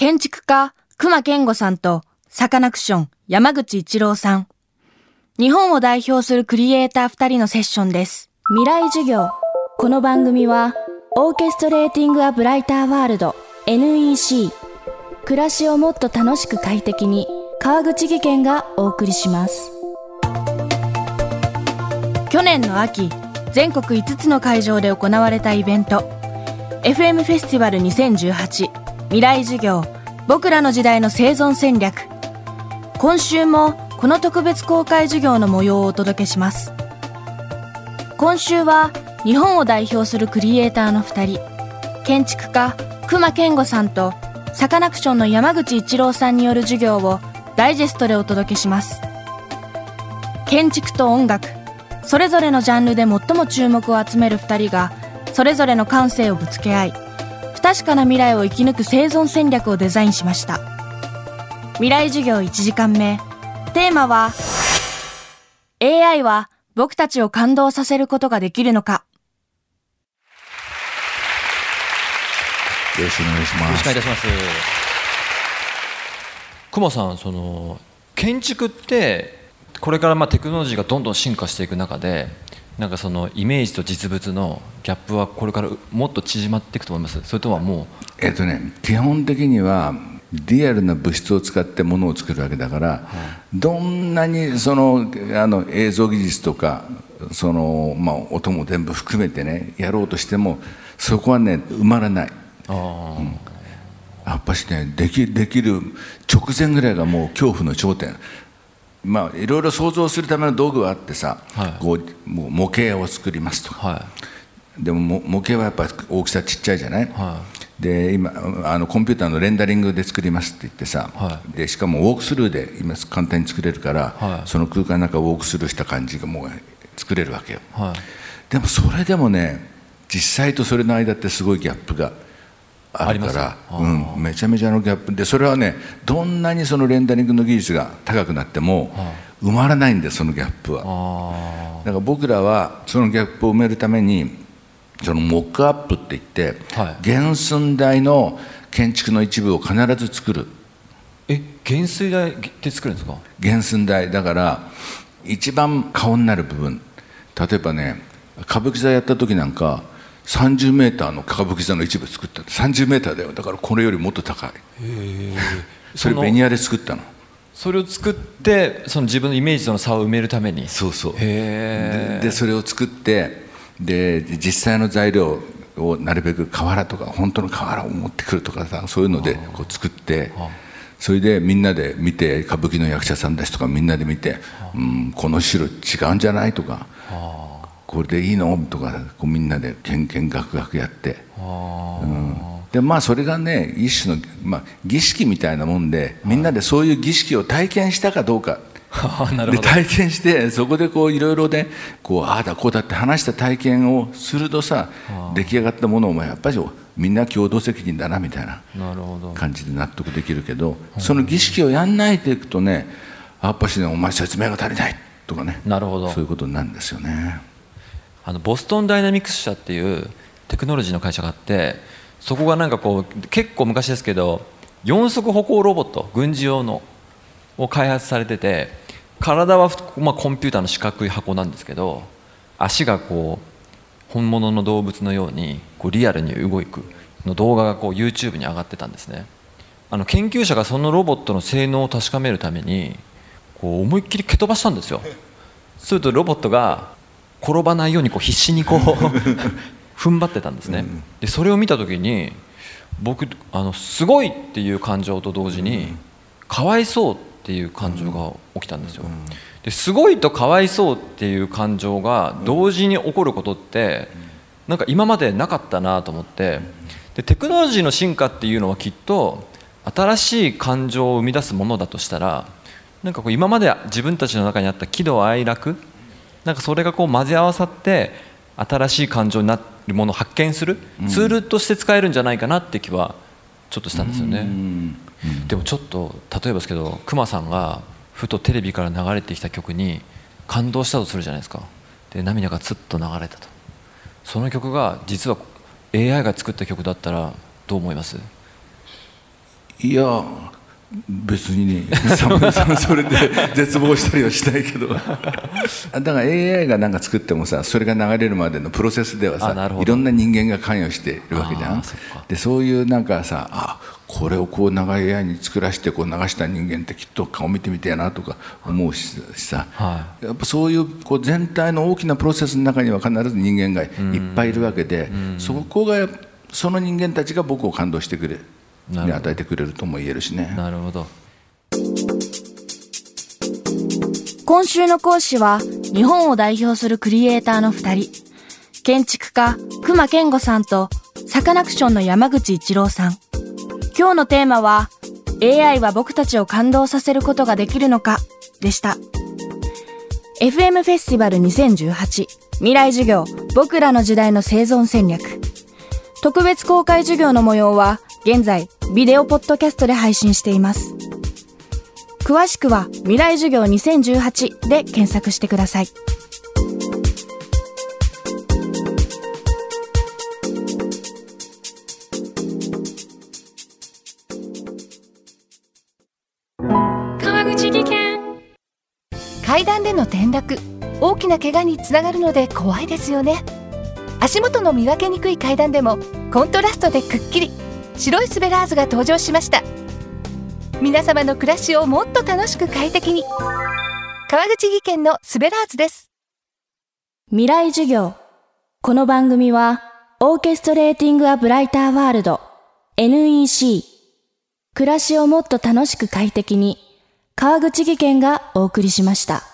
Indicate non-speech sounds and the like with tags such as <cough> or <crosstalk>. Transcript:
建築家、熊健吾さんと、サカナクション、山口一郎さん。日本を代表するクリエイター二人のセッションです。未来授業。この番組は、オーケストレーティング・ア・ブライター・ワールド NEC 暮らしをもっと楽しく快適に川口義賢がお送りします去年の秋全国5つの会場で行われたイベント FM フェスティバル2018未来授業僕らの時代の生存戦略。今週もこの特別公開授業の模様をお届けします。今週は日本を代表するクリエイターの2人建築家熊健吾さんとサカナクションの山口一郎さんによる授業をダイジェストでお届けします。建築と音楽それぞれのジャンルで最も注目を集める2人がそれぞれの感性をぶつけ合い確かな未来を生き抜く生存戦略をデザインしました未来授業1時間目テーマは AI は僕たちを感動させることができるのかよろしくお願いします。よろしくお願いいたします。熊さん、その建築ってこれからまあテクノロジーがどんどん進化していく中で、なんかそのイメージと実物のギャップはこれからもっと縮まっていくと思います？それとはもう。えっとね、基本的にはリアルな物質を使ってものを作るわけだから、はい、どんなにそのあの映像技術とかその、まあ、音も全部含めてねやろうとしてもそこはね埋まらないうん、やっぱしねできできる直前ぐらいがもう恐怖の頂点まあいろいろ想像するための道具はあってさ、はい、こうもう模型を作りますとか、はい、でも模型はやっぱ大きさちっちゃいじゃない、はい、で今あのコンピューターのレンダリングで作りますって言ってさ、はい、でしかもウォークスルーで今簡単に作れるから、はい、その空間の中をウォークスルーした感じがもう作れるわけよ、でもそれでもね実際とそれの間ってすごいギャップがあるから、うん、めちゃめちゃのギャップ。でそれはねどんなにそのレンダリングの技術が高くなっても埋まらないんですそのギャップは。だから僕らはそのギャップを埋めるためにそのモックアップって言って、はい、原寸大の建築の一部を必ず作る。え原寸大って作るんですか？原寸大。だから一番顔になる部分。例えばね歌舞伎座やった時なんか30メーターの歌舞伎座の一部作った。30メーターだよ。だからこれよりもっと高い。それベニヤで作ったの。それを作ってその自分のイメージとの差を埋めるために。そうそう。ででそれを作ってで実際の材料をなるべく瓦とか本当の瓦を持ってくるとかさそういうのでこう作ってそれでみんなで見て歌舞伎の役者さんたちとかみんなで見て、うん、この白違うんじゃないとかこれでいいの？とかこうみんなでけんけんがくがくやって、うん、でまあそれがね一種の、まあ、儀式みたいなもんでみんなでそういう儀式を体験したかどうか。<laughs> で体験してそこでこういろいろねこうああだこうだって話した体験をするとさ出来上がったものをやっぱりみんな共同責任だなみたいな感じで納得できるけどその儀式をやんないでいくとねやっぱしねお前説明が足りないとかね。なるほど。そういうことになるんですよね。あのボストンダイナミクス社っていうテクノロジーの会社があってそこがなんかこう結構昔ですけど四足歩行ロボット軍事用のを開発されてて体は、まあ、コンピューターの四角い箱なんですけど足がこう本物の動物のようにこうリアルに動くの動画がこう YouTube に上がってたんですね。あの研究者がそのロボットの性能を確かめるためにこう思いっきり蹴飛ばしたんですよ。するとロボットが転ばないようにこう必死にこう <laughs> 踏ん張ってたんですね、でそれを見た時に僕あのすごいっていう感情と同時に、かわいそうっていう感情が起きたんですよ、ですごいとかわいそうっていう感情が同時に起こることってなんか今までなかったなと思ってでテクノロジーの進化っていうのはきっと新しい感情を生み出すものだとしたらなんかこう今まで自分たちの中にあった喜怒哀楽なんかそれがこう混ぜ合わさって新しい感情になるものを発見するツールとして使えるんじゃないかなって気はちょっとしたんですよね、でもちょっと例えばですけどくまさんがふとテレビから流れてきた曲に感動したとするじゃないですか。で涙がつっと流れたと。その曲が実は AI が作った曲だったらどう思います？いや別にね <laughs> それで絶望したりはしないけど。<laughs> だから AI が何か作ってもさそれが流れるまでのプロセスではさいろんな人間が関与しているわけじゃん。でそういうなんかさあこれをこう長い AI に作らせてこう流した人間ってきっと顔見てみてえなとか思うしさ、はい、やっぱそういうこう全体の大きなプロセスの中には必ず人間がいっぱいいるわけでそこがその人間たちが僕を感動してくれに与えてくれるとも言えるしね。なるほど。今週の講師は日本を代表するクリエイターの2人。建築家熊健吾さんとサカナクションの山口一郎さん。今日のテーマは AI は僕たちを感動させることができるのかでした。FM フェスティバル2018未来授業僕らの時代の生存戦略。特別公開授業の模様は現在ビデオポッドキャストで配信しています。詳しくは未来授業2018で検索してください。川口技研階段での転落大きな怪我につながるので怖いですよね足元の見分けにくい階段でもコントラストでくっきり白いスベラーズが登場しました。皆様の暮らしをもっと楽しく快適に。川口技研のスベラーズです。未来授業。この番組はオーケストレーティング・ア・ブライター・ワールド NEC 暮らしをもっと楽しく快適に川口技研がお送りしました。